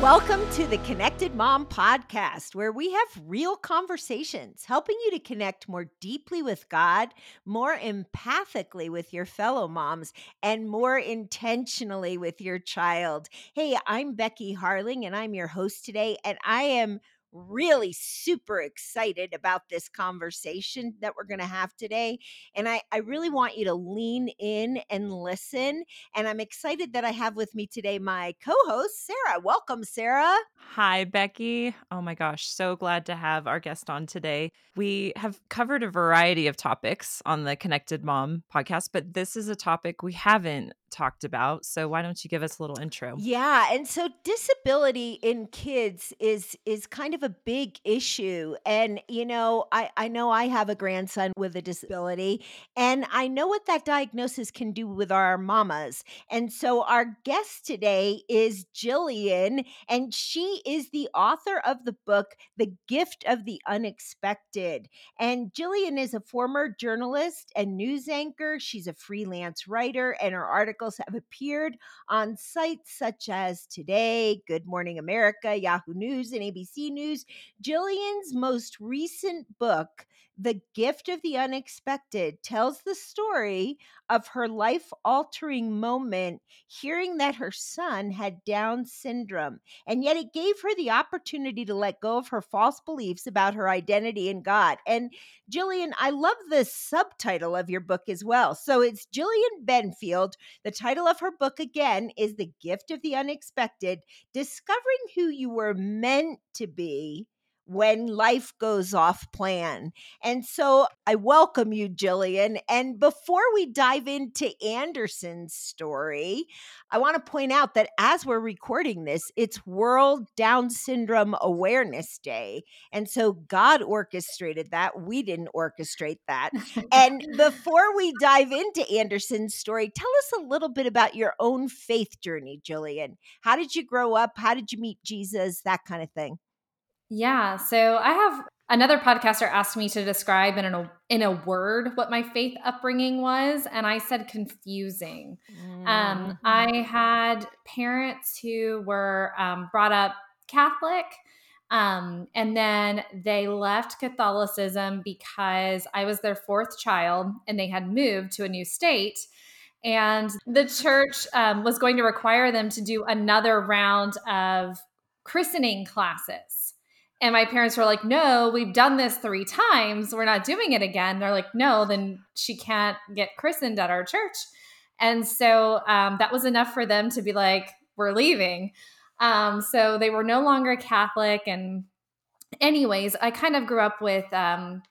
Welcome to the Connected Mom podcast, where we have real conversations helping you to connect more deeply with God, more empathically with your fellow moms, and more intentionally with your child. Hey, I'm Becky Harling, and I'm your host today, and I am really super excited about this conversation that we're going to have today. And I, I really want you to lean in and listen. And I'm excited that I have with me today my co host, Sarah. Welcome, Sarah. Hi, Becky. Oh my gosh, so glad to have our guest on today. We have covered a variety of topics on the Connected Mom podcast, but this is a topic we haven't talked about. So why don't you give us a little intro? Yeah, and so disability in kids is is kind of a big issue. And you know, I I know I have a grandson with a disability, and I know what that diagnosis can do with our mamas. And so our guest today is Jillian, and she is the author of the book The Gift of the Unexpected. And Jillian is a former journalist and news anchor. She's a freelance writer, and her articles have appeared on sites such as Today, Good Morning America, Yahoo News, and ABC News. Jillian's most recent book, The Gift of the Unexpected, tells the story of her life altering moment hearing that her son had Down syndrome. And yet it gave her the opportunity to let go of her false beliefs about her identity in God. And Jillian, I love the subtitle of your book as well. So it's Jillian Benfield. The title of her book, again, is The Gift of the Unexpected Discovering Who You Were Meant to Be when life goes off plan. And so I welcome you, Jillian. And before we dive into Anderson's story, I want to point out that as we're recording this, it's World Down Syndrome Awareness Day. And so God orchestrated that. We didn't orchestrate that. and before we dive into Anderson's story, tell us a little bit about your own faith journey, Jillian. How did you grow up? How did you meet Jesus? That kind of thing. Yeah. So I have another podcaster asked me to describe in a in a word what my faith upbringing was, and I said confusing. Mm-hmm. Um, I had parents who were um, brought up Catholic. Um, and then they left Catholicism because I was their fourth child and they had moved to a new state. And the church um, was going to require them to do another round of christening classes. And my parents were like, no, we've done this three times. We're not doing it again. They're like, no, then she can't get christened at our church. And so um, that was enough for them to be like, we're leaving. Um, so they were no longer Catholic. And, anyways, I kind of grew up with um,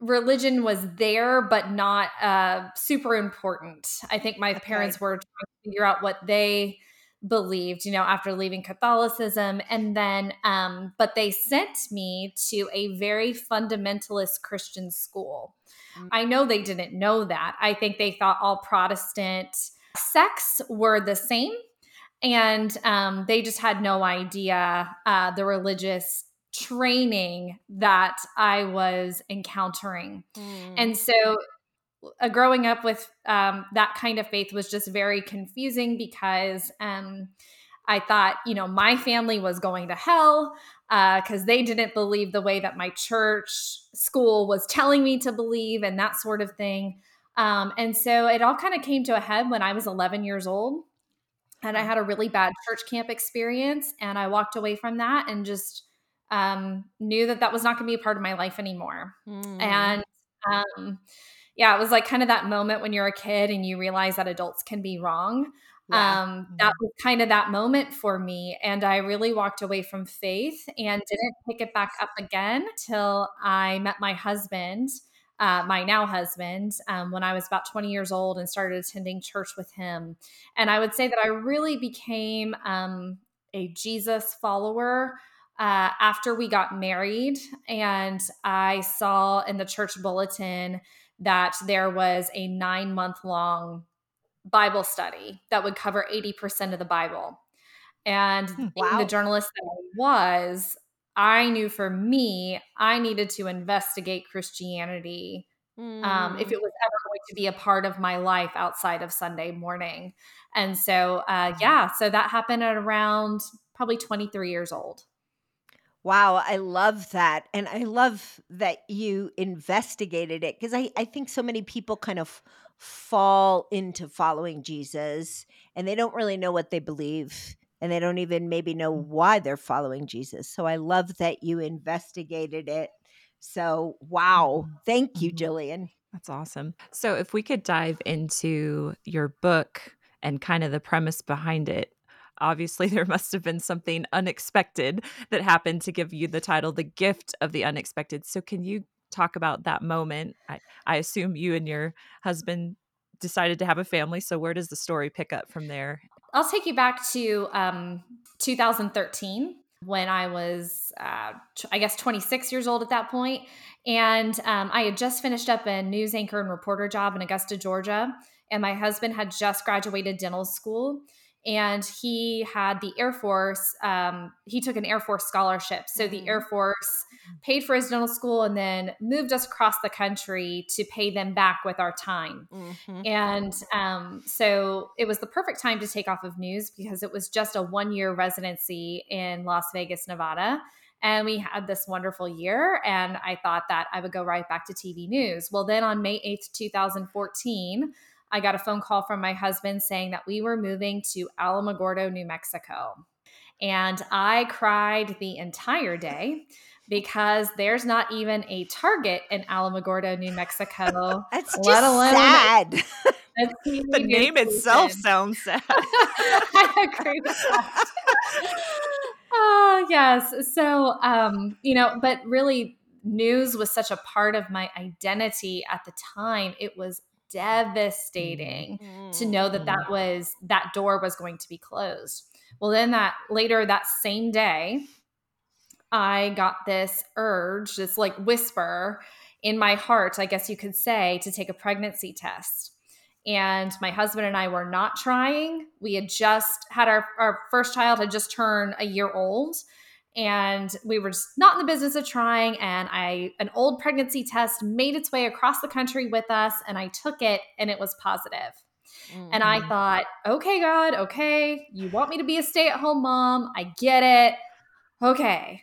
religion was there, but not uh, super important. I think my okay. parents were trying to figure out what they believed, you know, after leaving Catholicism. And then, um, but they sent me to a very fundamentalist Christian school. Mm-hmm. I know they didn't know that. I think they thought all Protestant sects were the same. And um, they just had no idea uh, the religious training that I was encountering. Mm. And so uh, growing up with um, that kind of faith was just very confusing because um, I thought, you know, my family was going to hell because uh, they didn't believe the way that my church school was telling me to believe and that sort of thing. Um, and so it all kind of came to a head when I was 11 years old. And I had a really bad church camp experience. And I walked away from that and just um, knew that that was not going to be a part of my life anymore. Mm. And um, yeah, it was like kind of that moment when you're a kid and you realize that adults can be wrong. Yeah. Um, that mm-hmm. was kind of that moment for me. And I really walked away from faith and didn't pick it back up again till I met my husband, uh, my now husband, um, when I was about 20 years old and started attending church with him. And I would say that I really became um, a Jesus follower. Uh, after we got married, and I saw in the church bulletin that there was a nine month long Bible study that would cover 80% of the Bible. And hmm, wow. the journalist that I was, I knew for me, I needed to investigate Christianity mm. um, if it was ever going to be a part of my life outside of Sunday morning. And so, uh, yeah, so that happened at around probably 23 years old. Wow, I love that. And I love that you investigated it because I, I think so many people kind of fall into following Jesus and they don't really know what they believe and they don't even maybe know mm. why they're following Jesus. So I love that you investigated it. So, wow. Mm-hmm. Thank you, mm-hmm. Jillian. That's awesome. So, if we could dive into your book and kind of the premise behind it, obviously there must have been something unexpected that happened to give you the title the gift of the unexpected so can you talk about that moment i, I assume you and your husband decided to have a family so where does the story pick up from there i'll take you back to um, 2013 when I was, uh, I guess, 26 years old at that point. And um, I had just finished up a news anchor and reporter job in Augusta, Georgia. And my husband had just graduated dental school and he had the Air Force. Um, he took an Air Force scholarship. So the Air mm. Force paid for his dental school and then moved us across the country to pay them back with our time. Mm-hmm. And um, so it was the perfect time to take off of news because it was just a one year residency in Las Vegas, Nevada. And we had this wonderful year. And I thought that I would go right back to TV news. Well, then on May 8th, 2014, I got a phone call from my husband saying that we were moving to Alamogordo, New Mexico. And I cried the entire day because there's not even a Target in Alamogordo, New Mexico. That's alone sad. the name itself sounds sad. I agree with that. oh, yes. So, um, you know, but really, news was such a part of my identity at the time. It was devastating mm-hmm. to know that that mm-hmm. was that door was going to be closed. Well, then that later that same day, I got this urge, this like whisper in my heart, I guess you could say, to take a pregnancy test. And my husband and I were not trying. We had just had our, our first child had just turned a year old and we were just not in the business of trying and i an old pregnancy test made its way across the country with us and i took it and it was positive mm-hmm. and i mm-hmm. thought okay god okay you want me to be a stay-at-home mom i get it okay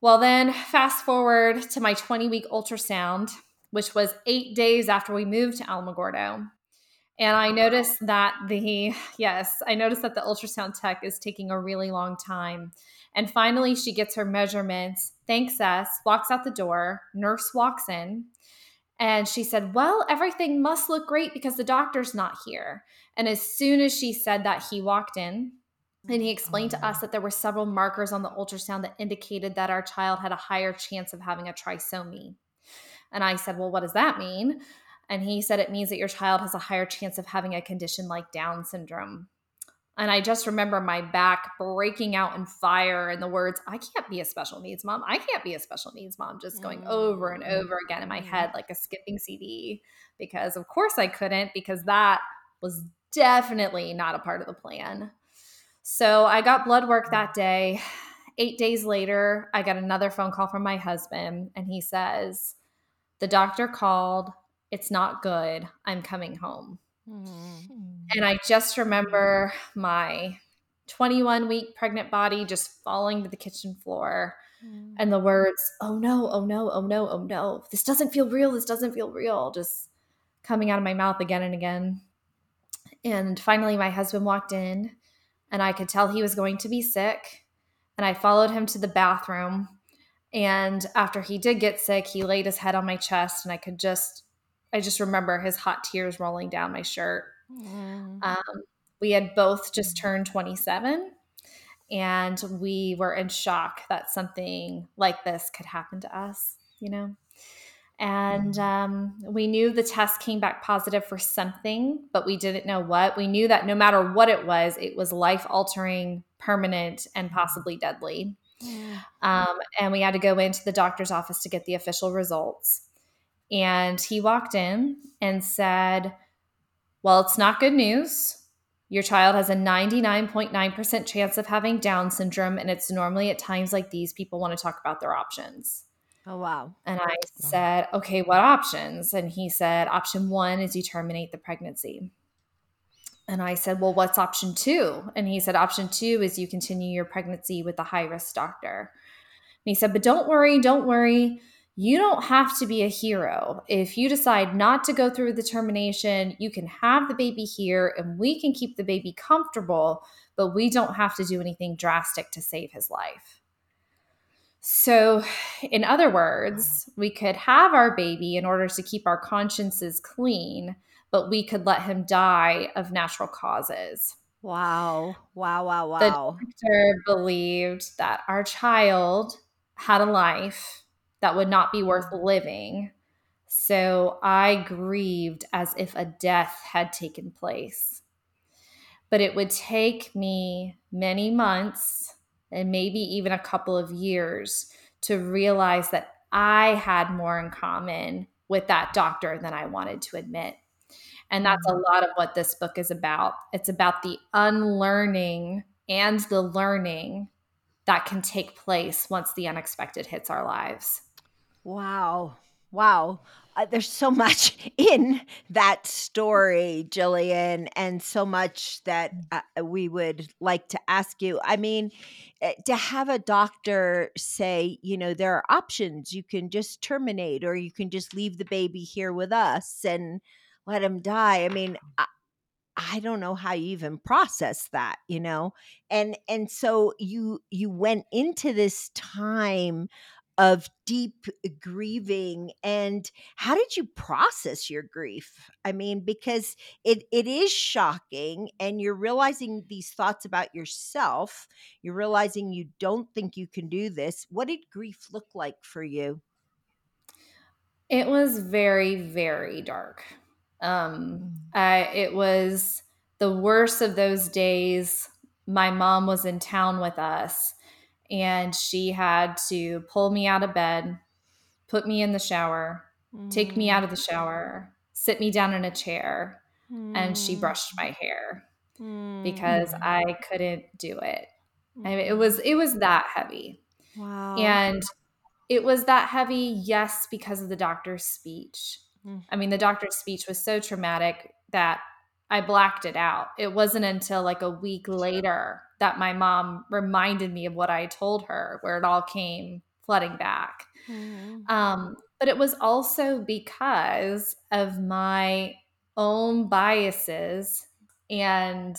well then fast forward to my 20 week ultrasound which was eight days after we moved to alamogordo and I noticed that the, yes, I noticed that the ultrasound tech is taking a really long time. And finally, she gets her measurements, thanks us, walks out the door. Nurse walks in. And she said, Well, everything must look great because the doctor's not here. And as soon as she said that, he walked in and he explained to us that there were several markers on the ultrasound that indicated that our child had a higher chance of having a trisomy. And I said, Well, what does that mean? And he said it means that your child has a higher chance of having a condition like Down syndrome. And I just remember my back breaking out in fire and the words, I can't be a special needs mom. I can't be a special needs mom, just going over and mm-hmm. over again in my mm-hmm. head like a skipping CD. Because of course I couldn't, because that was definitely not a part of the plan. So I got blood work that day. Eight days later, I got another phone call from my husband, and he says, The doctor called. It's not good. I'm coming home. Mm-hmm. And I just remember my 21 week pregnant body just falling to the kitchen floor mm-hmm. and the words, oh no, oh no, oh no, oh no, this doesn't feel real, this doesn't feel real, just coming out of my mouth again and again. And finally, my husband walked in and I could tell he was going to be sick. And I followed him to the bathroom. And after he did get sick, he laid his head on my chest and I could just I just remember his hot tears rolling down my shirt. Mm. Um, we had both just turned 27 and we were in shock that something like this could happen to us, you know? And mm. um, we knew the test came back positive for something, but we didn't know what. We knew that no matter what it was, it was life altering, permanent, and possibly deadly. Um, and we had to go into the doctor's office to get the official results. And he walked in and said, Well, it's not good news. Your child has a 99.9% chance of having Down syndrome. And it's normally at times like these people want to talk about their options. Oh, wow. And I said, okay, what options? And he said, option one is you terminate the pregnancy. And I said, well, what's option two? And he said, option two is you continue your pregnancy with the high risk doctor. And he said, but don't worry, don't worry. You don't have to be a hero. If you decide not to go through the termination, you can have the baby here and we can keep the baby comfortable, but we don't have to do anything drastic to save his life. So, in other words, we could have our baby in order to keep our consciences clean, but we could let him die of natural causes. Wow. Wow, wow, wow. The doctor believed that our child had a life that would not be worth mm. living. So I grieved as if a death had taken place. But it would take me many months and maybe even a couple of years to realize that I had more in common with that doctor than I wanted to admit. And that's a mm. lot of what this book is about. It's about the unlearning and the learning that can take place once the unexpected hits our lives. Wow. Wow. Uh, there's so much in that story, Jillian, and so much that uh, we would like to ask you. I mean, eh, to have a doctor say, you know, there are options. You can just terminate or you can just leave the baby here with us and let him die. I mean, I, I don't know how you even process that, you know? And and so you you went into this time of deep grieving and how did you process your grief? I mean because it it is shocking and you're realizing these thoughts about yourself you're realizing you don't think you can do this what did grief look like for you? It was very very dark. Um mm. I, it was the worst of those days. My mom was in town with us and she had to pull me out of bed, put me in the shower, mm. take me out of the mm. shower, sit me down in a chair, mm. and she mm. brushed my hair mm. because I couldn't do it. I mean, it was it was that heavy. Wow. And it was that heavy, yes, because of the doctor's speech. Mm. I mean, the doctor's speech was so traumatic that I blacked it out. It wasn't until like a week later that my mom reminded me of what I told her, where it all came flooding back. Mm-hmm. Um, but it was also because of my own biases and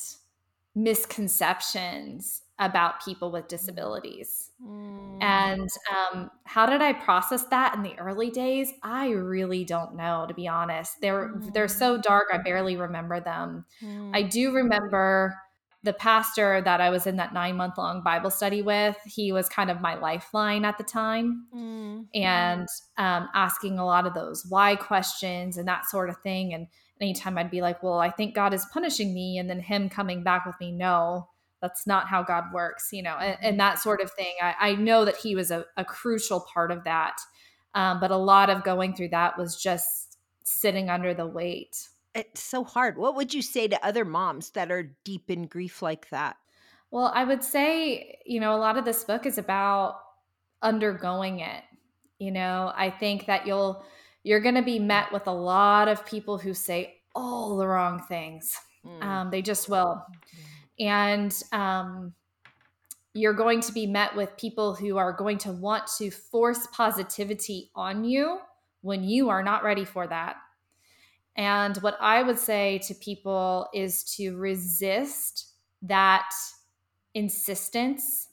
misconceptions about people with disabilities. Mm. And um, how did I process that in the early days? I really don't know, to be honest. They're mm. they're so dark, I barely remember them. Mm. I do remember the pastor that I was in that nine month long Bible study with, he was kind of my lifeline at the time mm. and um, asking a lot of those why questions and that sort of thing. And anytime I'd be like, well, I think God is punishing me. And then him coming back with me, no, that's not how God works, you know, and, and that sort of thing. I, I know that he was a, a crucial part of that. Um, but a lot of going through that was just sitting under the weight it's so hard. What would you say to other moms that are deep in grief like that? Well, I would say, you know, a lot of this book is about undergoing it. You know, I think that you'll you're going to be met with a lot of people who say all the wrong things. Mm. Um, they just will. And um, you're going to be met with people who are going to want to force positivity on you when you are not ready for that. And what I would say to people is to resist that insistence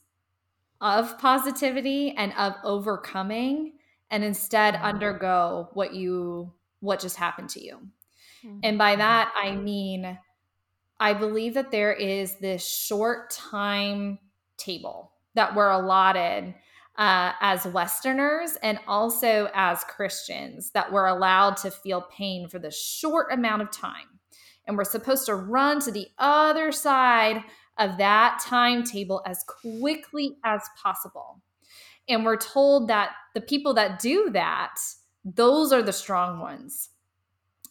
of positivity and of overcoming and instead mm-hmm. undergo what you what just happened to you. Mm-hmm. And by that I mean I believe that there is this short time table that we're allotted uh, as Westerners and also as Christians that we're allowed to feel pain for the short amount of time. And we're supposed to run to the other side of that timetable as quickly as possible. And we're told that the people that do that, those are the strong ones.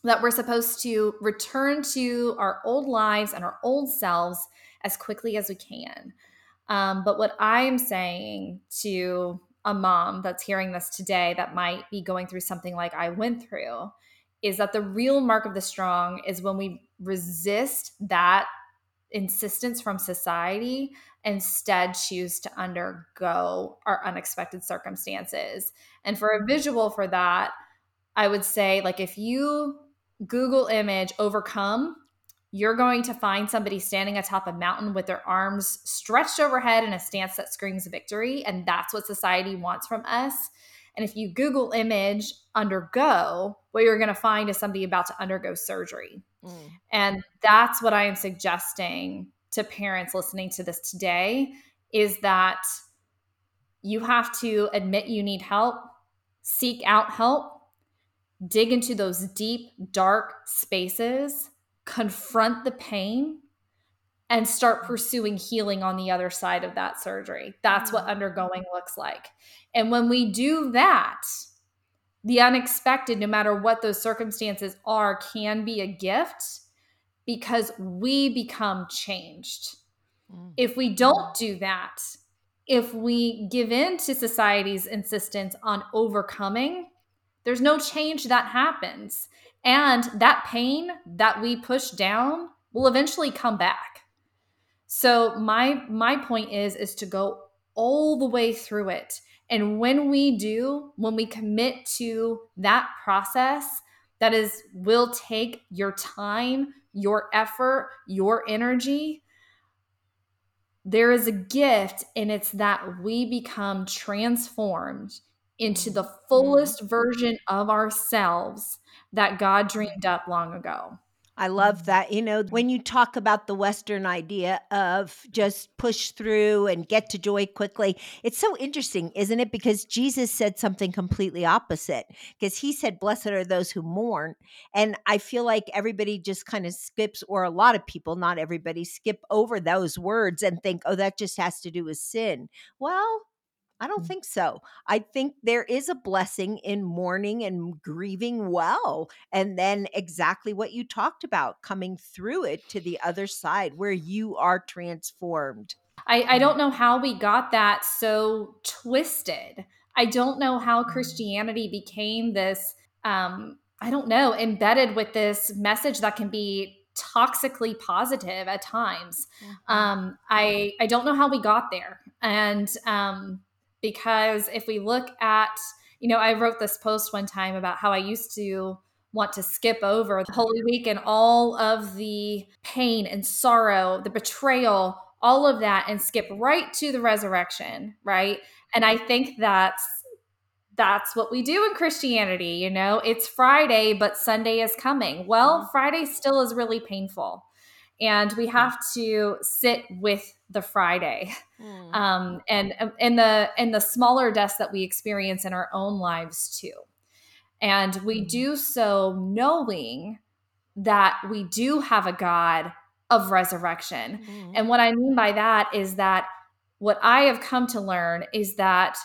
That we're supposed to return to our old lives and our old selves as quickly as we can. Um, but what I'm saying to a mom that's hearing this today that might be going through something like I went through is that the real mark of the strong is when we resist that insistence from society instead choose to undergo our unexpected circumstances. And for a visual for that, I would say like if you Google image overcome, you're going to find somebody standing atop a mountain with their arms stretched overhead in a stance that screams victory. And that's what society wants from us. And if you Google image undergo, what you're going to find is somebody about to undergo surgery. Mm. And that's what I am suggesting to parents listening to this today is that you have to admit you need help, seek out help, dig into those deep, dark spaces, confront the pain, and start pursuing healing on the other side of that surgery. That's what mm. undergoing looks like. And when we do that, the unexpected, no matter what those circumstances are, can be a gift because we become changed. Mm. If we don't do that, if we give in to society's insistence on overcoming, there's no change that happens. And that pain that we push down will eventually come back. So my my point is is to go all the way through it and when we do, when we commit to that process, that is, will take your time, your effort, your energy, there is a gift, and it's that we become transformed into the mm-hmm. fullest version of ourselves that God dreamed up long ago. I love that. You know, when you talk about the Western idea of just push through and get to joy quickly, it's so interesting, isn't it? Because Jesus said something completely opposite. Because he said, Blessed are those who mourn. And I feel like everybody just kind of skips, or a lot of people, not everybody, skip over those words and think, oh, that just has to do with sin. Well, I don't mm. think so. I think there is a blessing in mourning and grieving well. And then exactly what you talked about, coming through it to the other side where you are transformed. I, I don't know how we got that so twisted. I don't know how mm. Christianity became this, um, I don't know, embedded with this message that can be toxically positive at times. Mm-hmm. Um, I I don't know how we got there, and um, because if we look at, you know, I wrote this post one time about how I used to want to skip over the Holy Week and all of the pain and sorrow, the betrayal, all of that, and skip right to the resurrection, right? And I think that's that's what we do in Christianity, you know. It's Friday, but Sunday is coming. Well, mm-hmm. Friday still is really painful and we have to sit with the Friday, mm. um, and and the and the smaller deaths that we experience in our own lives too, and we mm. do so knowing that we do have a God of resurrection, mm. and what I mean by that is that what I have come to learn is that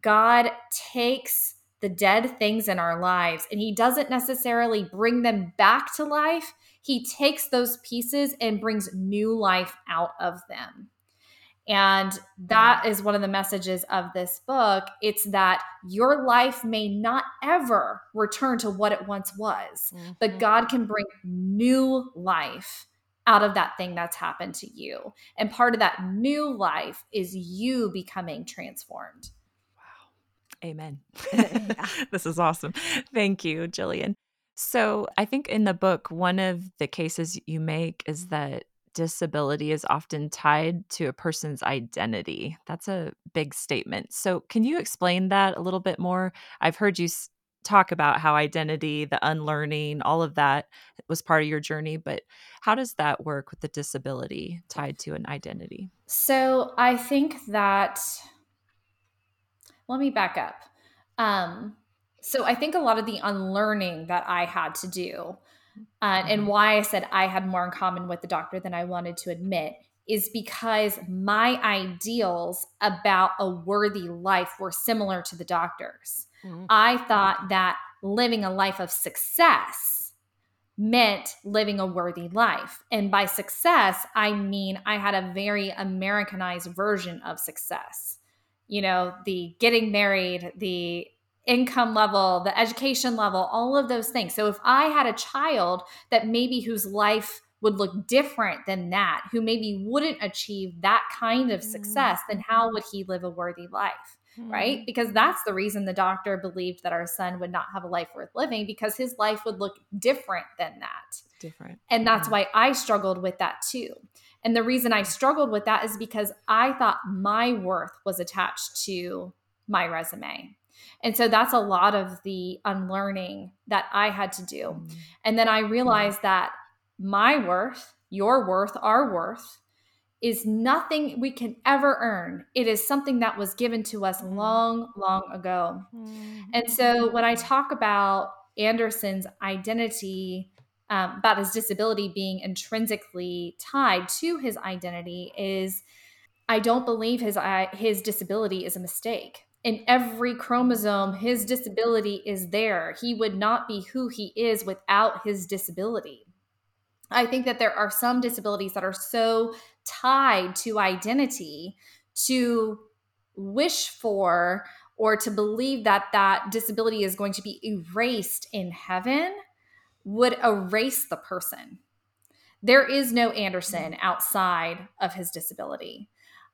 God takes the dead things in our lives and he doesn't necessarily bring them back to life he takes those pieces and brings new life out of them. And that is one of the messages of this book. It's that your life may not ever return to what it once was, mm-hmm. but God can bring new life out of that thing that's happened to you. And part of that new life is you becoming transformed. Wow. Amen. this is awesome. Thank you, Jillian. So, I think in the book, one of the cases you make is that disability is often tied to a person's identity. That's a big statement. So, can you explain that a little bit more? I've heard you talk about how identity, the unlearning, all of that was part of your journey, but how does that work with the disability tied to an identity? So, I think that let me back up. Um, so I think a lot of the unlearning that I had to do, uh, and mm-hmm. why I said I had more in common with the doctor than I wanted to admit, is because my ideals about a worthy life were similar to the doctor's. Mm-hmm. I thought that living a life of success meant living a worthy life. And by success, I mean I had a very Americanized version of success you know, the getting married, the income level, the education level, all of those things. So if I had a child that maybe whose life would look different than that, who maybe wouldn't achieve that kind of mm. success, then how would he live a worthy life? Right? Mm. Because that's the reason the doctor believed that our son would not have a life worth living because his life would look different than that. Different. And that's why I struggled with that too. And the reason I struggled with that is because I thought my worth was attached to my resume. And so that's a lot of the unlearning that I had to do. Mm-hmm. And then I realized that my worth, your worth, our worth is nothing we can ever earn. It is something that was given to us mm-hmm. long, long ago. Mm-hmm. And so when I talk about Anderson's identity, um, about his disability being intrinsically tied to his identity, is I don't believe his his disability is a mistake in every chromosome, his disability is there. He would not be who he is without his disability. I think that there are some disabilities that are so tied to identity to wish for or to believe that that disability is going to be erased in heaven would erase the person. There is no Anderson outside of his disability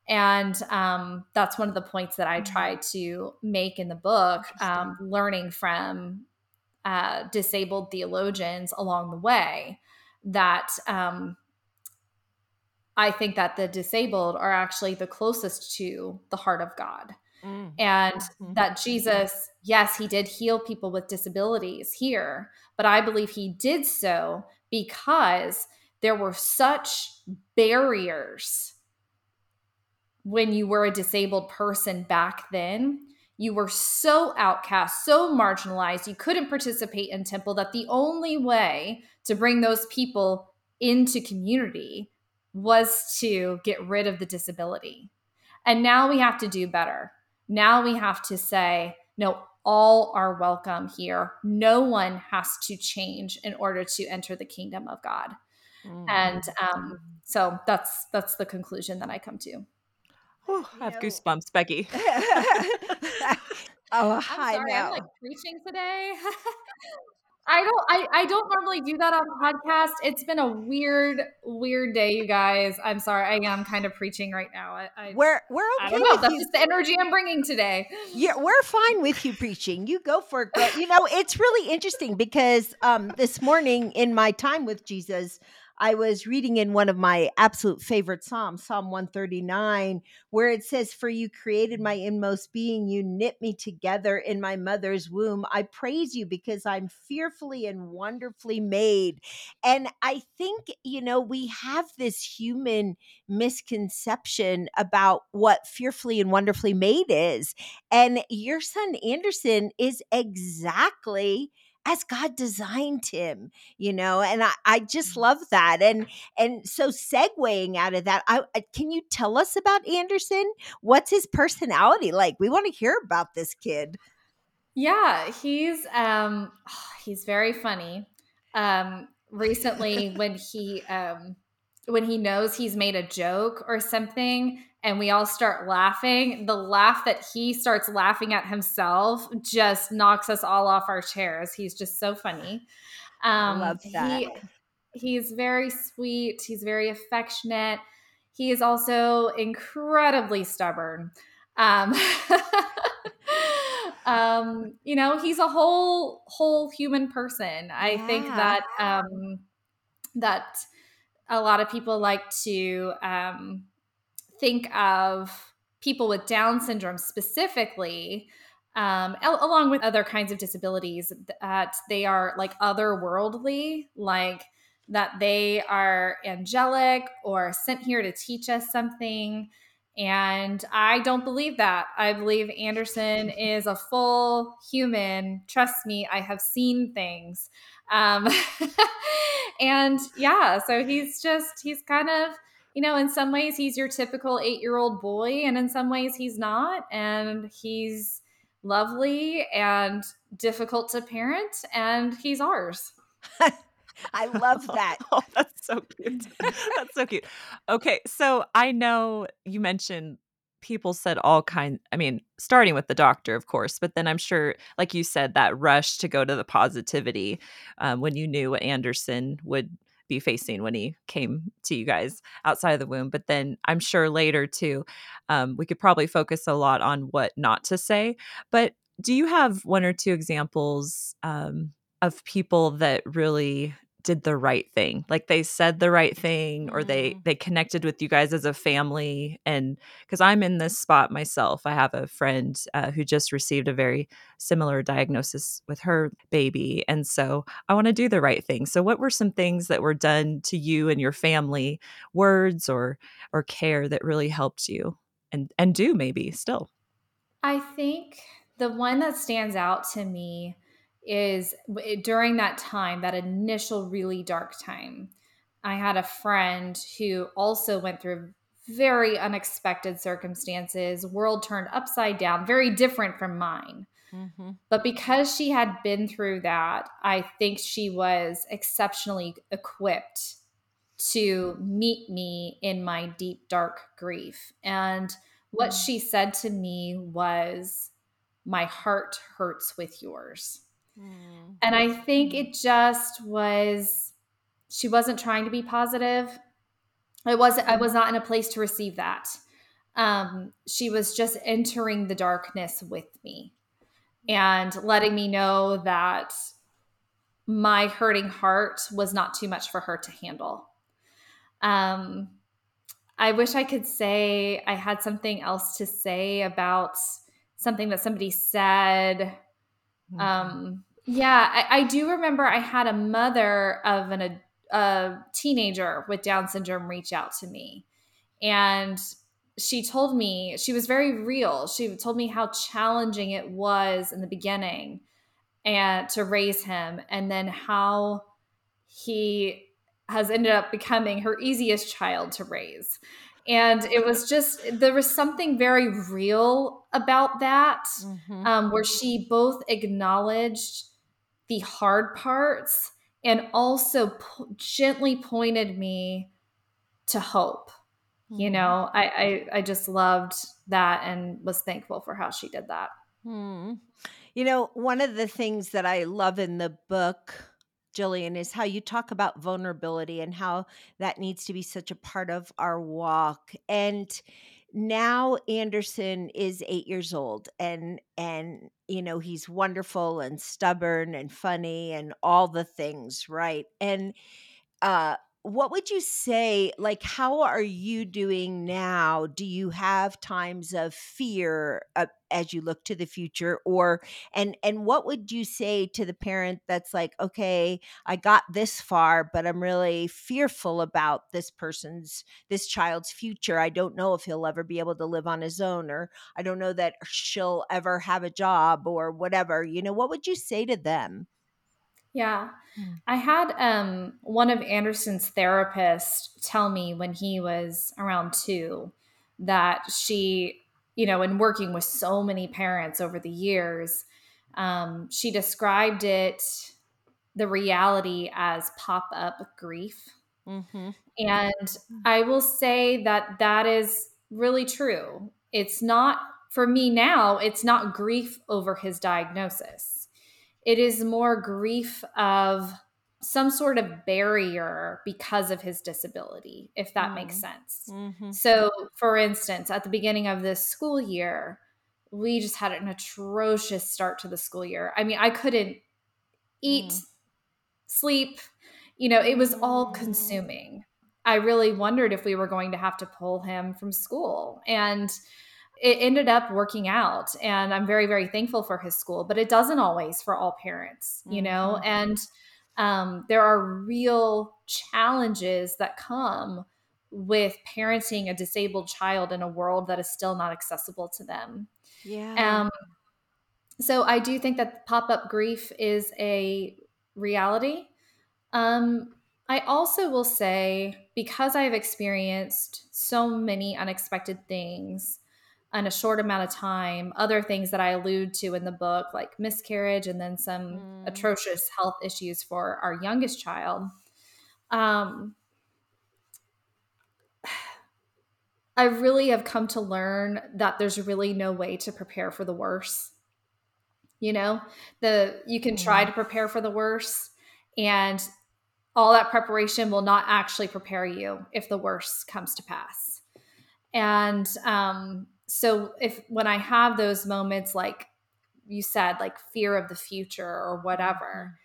and um, that's one of the points that i mm-hmm. try to make in the book um, learning from uh, disabled theologians along the way that um, i think that the disabled are actually the closest to the heart of god mm. and mm-hmm. that jesus yes he did heal people with disabilities here but i believe he did so because there were such barriers when you were a disabled person back then you were so outcast, so marginalized, you couldn't participate in temple that the only way to bring those people into community was to get rid of the disability. And now we have to do better. Now we have to say, no, all are welcome here. No one has to change in order to enter the kingdom of God. Mm-hmm. And um, so that's that's the conclusion that I come to. Whew, I have know. goosebumps, Becky. oh, hi sorry, I'm like preaching today. I don't I, I don't normally do that on podcast. It's been a weird, weird day, you guys. I'm sorry. I am kind of preaching right now. I, I we're we're okay. I don't know. That's you. just the energy I'm bringing today. Yeah, we're fine with you preaching. You go for it. But you know, it's really interesting because um this morning in my time with Jesus, I was reading in one of my absolute favorite Psalms, Psalm 139, where it says, For you created my inmost being, you knit me together in my mother's womb. I praise you because I'm fearfully and wonderfully made. And I think, you know, we have this human misconception about what fearfully and wonderfully made is. And your son Anderson is exactly as God designed him, you know, and I, I just mm-hmm. love that. And and so segueing out of that, I, I can you tell us about Anderson? What's his personality like? We want to hear about this kid. Yeah, he's um he's very funny. Um recently when he um when he knows he's made a joke or something and we all start laughing, the laugh that he starts laughing at himself just knocks us all off our chairs. He's just so funny. Um, Love that. He, he's very sweet. He's very affectionate. He is also incredibly stubborn. Um, um, you know, he's a whole whole human person. I yeah. think that um, that a lot of people like to um, think of people with Down syndrome specifically, um, along with other kinds of disabilities, that they are like otherworldly, like that they are angelic or sent here to teach us something. And I don't believe that. I believe Anderson is a full human. Trust me, I have seen things. Um, and yeah, so he's just, he's kind of you know, in some ways he's your typical eight year old boy, and in some ways he's not. And he's lovely and difficult to parent, and he's ours. I love that. oh, that's so cute. that's so cute. Okay, so I know you mentioned people said all kind I mean, starting with the doctor, of course, but then I'm sure, like you said, that rush to go to the positivity um, when you knew what Anderson would be facing when he came to you guys outside of the womb. But then I'm sure later too, um, we could probably focus a lot on what not to say. But do you have one or two examples um, of people that really did the right thing like they said the right thing or they Mm. they connected with you guys as a family and because i'm in this spot myself i have a friend uh, who just received a very similar diagnosis with her baby and so i want to do the right thing so what were some things that were done to you and your family words or or care that really helped you and and do maybe still I think the one that stands out to me is during that time, that initial really dark time. I had a friend who also went through very unexpected circumstances, world turned upside down, very different from mine. Mm-hmm. But because she had been through that, I think she was exceptionally equipped to meet me in my deep, dark grief. And what Mm. she said to me was, My heart hurts with yours. Mm. And I think it just was, she wasn't trying to be positive. I wasn't, I was not in a place to receive that. Um, she was just entering the darkness with me and letting me know that my hurting heart was not too much for her to handle. Um, I wish I could say I had something else to say about something that somebody said. Um, yeah, I, I do remember I had a mother of an, a, a teenager with Down syndrome reach out to me. And she told me, she was very real. She told me how challenging it was in the beginning and to raise him, and then how he has ended up becoming her easiest child to raise. And it was just, there was something very real about that, Mhm. um, where she both acknowledged the hard parts and also po- gently pointed me to hope. You Mhm. know, I, I I just loved that and was thankful for how she did that. Hmm. You know, one of the things that I love in the book, Jillian, is how you talk about vulnerability and how that needs to be such a part of our walk. And now Anderson is eight years old and and you know he's wonderful and stubborn and funny and all the things, right? And uh what would you say like how are you doing now? Do you have times of fear uh, as you look to the future? Or and and what would you say to the parent that's like okay i got this far but i'm really fearful about this person's this child's future. I don't know if he'll ever be able to live on his own or i don't know that she'll ever have a job or whatever. You know what would you say to them Yeah. Hmm. I had um, one of Anderson's therapists tell me when he was around two that she, you know, in working with so many parents over the years, um, she described it, the reality as pop up grief. mm-hmm. And I will say that that is really true. It's not, for me now, it's not grief over his diagnosis. It is more grief of some sort of barrier because of his disability, if that makes Mm. sense. Mm-hmm. So, for instance, at the beginning of this school year, we just had an atrocious start to the school year. I mean, I couldn't eat, Mm. sleep, you know, it was all Mm. consuming. I really wondered if we were going to have to pull him from school. And it ended up working out. And I'm very, very thankful for his school, but it doesn't always for all parents, you know? Mhm. And um, there are real challenges that come with parenting a disabled child in a world that is still not accessible to them. Yeah. Um, so I do think that pop up grief is a reality. Um, I also will say, because I've experienced so many unexpected things in a short amount of time, other things that I allude to in the book, like miscarriage and then some Mm. atrocious health issues for our youngest child. Um, I really have come to learn that there's really no way to prepare for the worst. You know, the you can try mm-hmm. to prepare for the worst and all that preparation will not actually prepare you if the worst comes to pass. And um, so if when I have those moments like you said like fear of the future or whatever,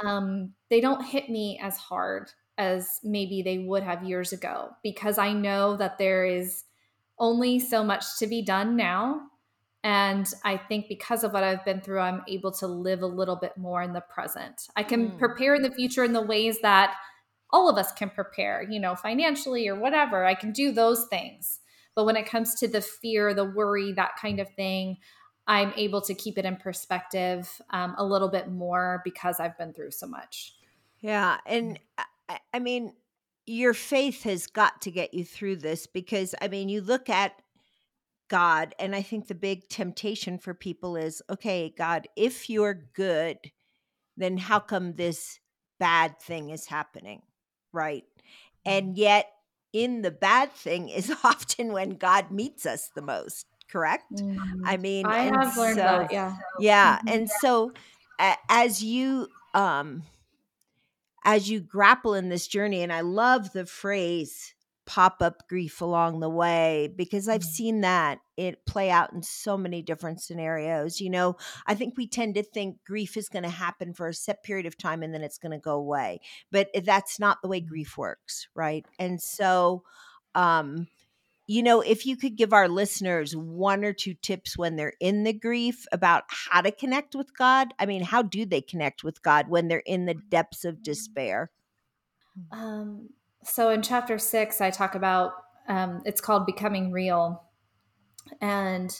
mm-hmm. um, they don't hit me as hard as maybe they would have years ago because I know that there is only so much to be done now. And I think because of what I've been through, I'm able to live a little bit more in the present. I can mm. prepare in the future in the ways that all of us can prepare, you know, financially or whatever. I can do those things. But when it comes to the fear, the worry, that kind of thing, I'm able to keep it in perspective um, a little bit more because I've been through so much. Yeah. And I, I mean, your faith has got to get you through this because, I mean, you look at God, and I think the big temptation for people is okay, God, if you're good, then how come this bad thing is happening? Right. And mm. yet, in the bad thing is often when God meets us the most, correct? Mm. I mean, I have learned so, that, yeah. Yeah. Mm-hmm. And so, as you, um, as you grapple in this journey, and I love the phrase pop up grief along the way because I've mm. seen that it play out in so many different scenarios. You know, I think we tend to think grief is going to happen for a set period of time and then it's going to go away. But that's not the way mm. grief works, right? And so um you know, if you could give our listeners one or two tips when they're in the grief about how to connect with God, I mean, how do they connect with God when they're in the depths of despair? Um, so in chapter six, I talk about um, it's called Becoming Real. And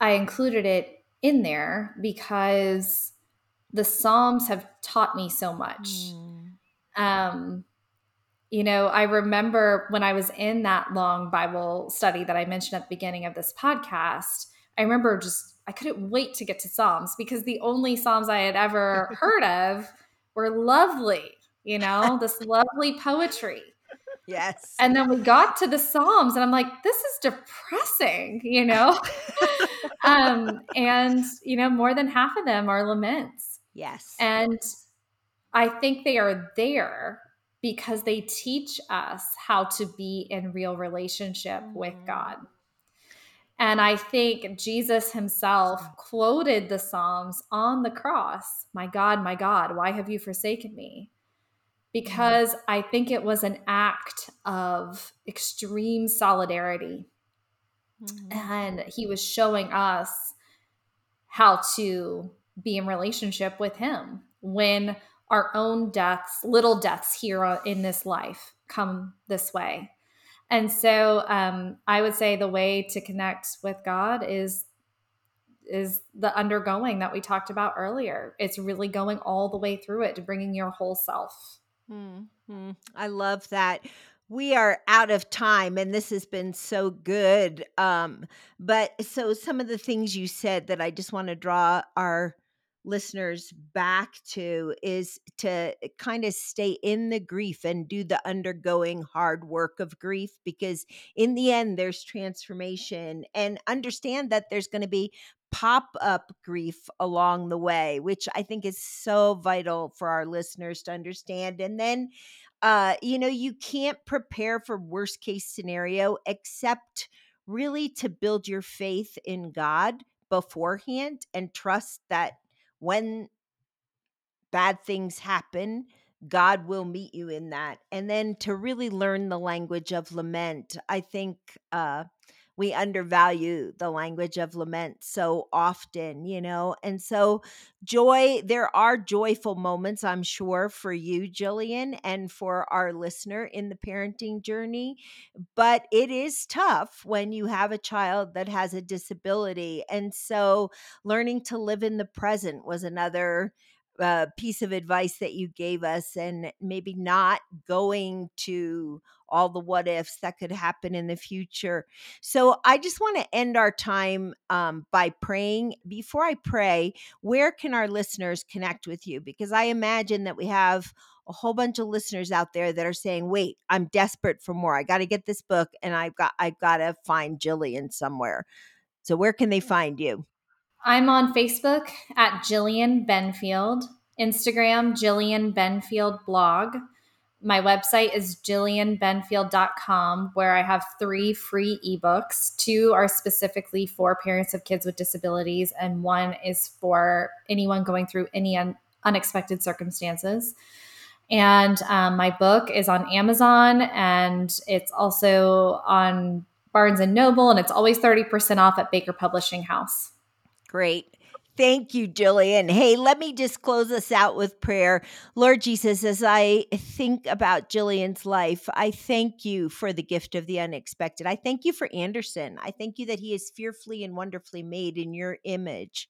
I included it in there because the Psalms have taught me so much. Mm. Um, you know, I remember when I was in that long Bible study that I mentioned at the beginning of this podcast, I remember just, I couldn't wait to get to Psalms because the only Psalms I had ever heard of were lovely, you know, this lovely poetry. Yes. And then we got to the Psalms and I'm like, this is depressing, you know? um, and, you know, more than half of them are laments. Yes. And I think they are there because they teach us how to be in real relationship mm-hmm. with God. And I think Jesus himself quoted the Psalms on the cross My God, my God, why have you forsaken me? Because mm-hmm. I think it was an act of extreme solidarity. Mm-hmm. And he was showing us how to be in relationship with him when our own deaths, little deaths here in this life come this way. And so um, I would say the way to connect with God is is the undergoing that we talked about earlier. It's really going all the way through it to bringing your whole self. Mm-hmm. I love that. We are out of time and this has been so good. Um, but so some of the things you said that I just want to draw our listeners back to is to kind of stay in the grief and do the undergoing hard work of grief because in the end there's transformation and understand that there's going to be pop up grief along the way which i think is so vital for our listeners to understand and then uh you know you can't prepare for worst case scenario except really to build your faith in god beforehand and trust that when bad things happen, God will meet you in that. And then to really learn the language of lament, I think uh, we undervalue the language of lament so often, you know? And so, joy, there are joyful moments, I'm sure, for you, Jillian, and for our listener in the parenting journey. But it is tough when you have a child that has a disability. And so, learning to live in the present was another uh, piece of advice that you gave us and maybe not going to all the what ifs that could happen in the future. So I just want to end our time um, by praying. Before I pray, where can our listeners connect with you? Because I imagine that we have a whole bunch of listeners out there that are saying, "Wait, I'm desperate for more. I got to get this book and I've got I've got to find Jillian somewhere." So where can they find you? I'm on Facebook at Jillian Benfield, Instagram Jillian Benfield blog. My website is jillianbenfield.com, where I have three free ebooks. Two are specifically for parents of kids with disabilities, and one is for anyone going through any un- unexpected circumstances. And um, my book is on Amazon and it's also on Barnes and Noble, and it's always 30% off at Baker Publishing House. Great. Thank you, Jillian. Hey, let me just close us out with prayer. Lord Jesus, as I think about Jillian's life, I thank you for the gift of the unexpected. I thank you for Anderson. I thank you that he is fearfully and wonderfully made in your image.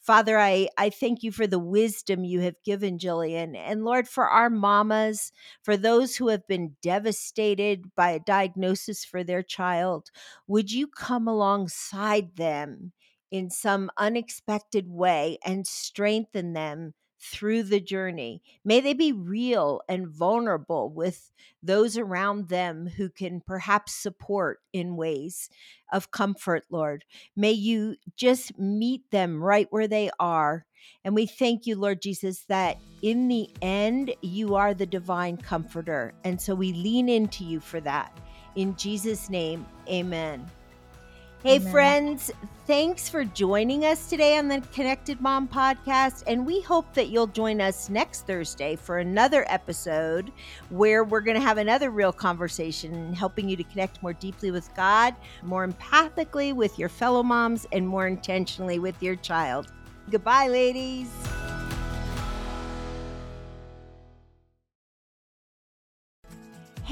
Father, I, I thank you for the wisdom you have given Jillian. And Lord, for our mamas, for those who have been devastated by a diagnosis for their child, would you come alongside them? In some unexpected way and strengthen them through the journey. May they be real and vulnerable with those around them who can perhaps support in ways of comfort, Lord. May you just meet them right where they are. And we thank you, Lord Jesus, that in the end, you are the divine comforter. And so we lean into you for that. In Jesus' name, amen. Hey, Amen. friends, thanks for joining us today on the Connected Mom podcast. And we hope that you'll join us next Thursday for another episode where we're going to have another real conversation, helping you to connect more deeply with God, more empathically with your fellow moms, and more intentionally with your child. Goodbye, ladies.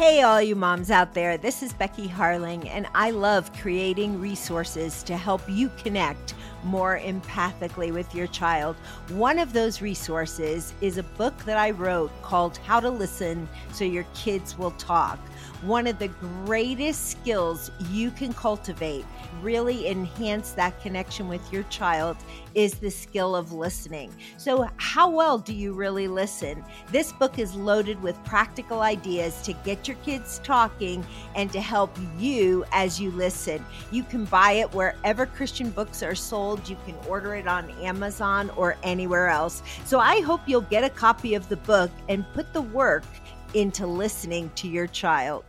Hey, all you moms out there, this is Becky Harling, and I love creating resources to help you connect more empathically with your child. One of those resources is a book that I wrote called How to Listen So Your Kids Will Talk. One of the greatest skills you can cultivate, really enhance that connection with your child, is the skill of listening. So, how well do you really listen? This book is loaded with practical ideas to get your kids talking and to help you as you listen. You can buy it wherever Christian books are sold. You can order it on Amazon or anywhere else. So, I hope you'll get a copy of the book and put the work into listening to your child.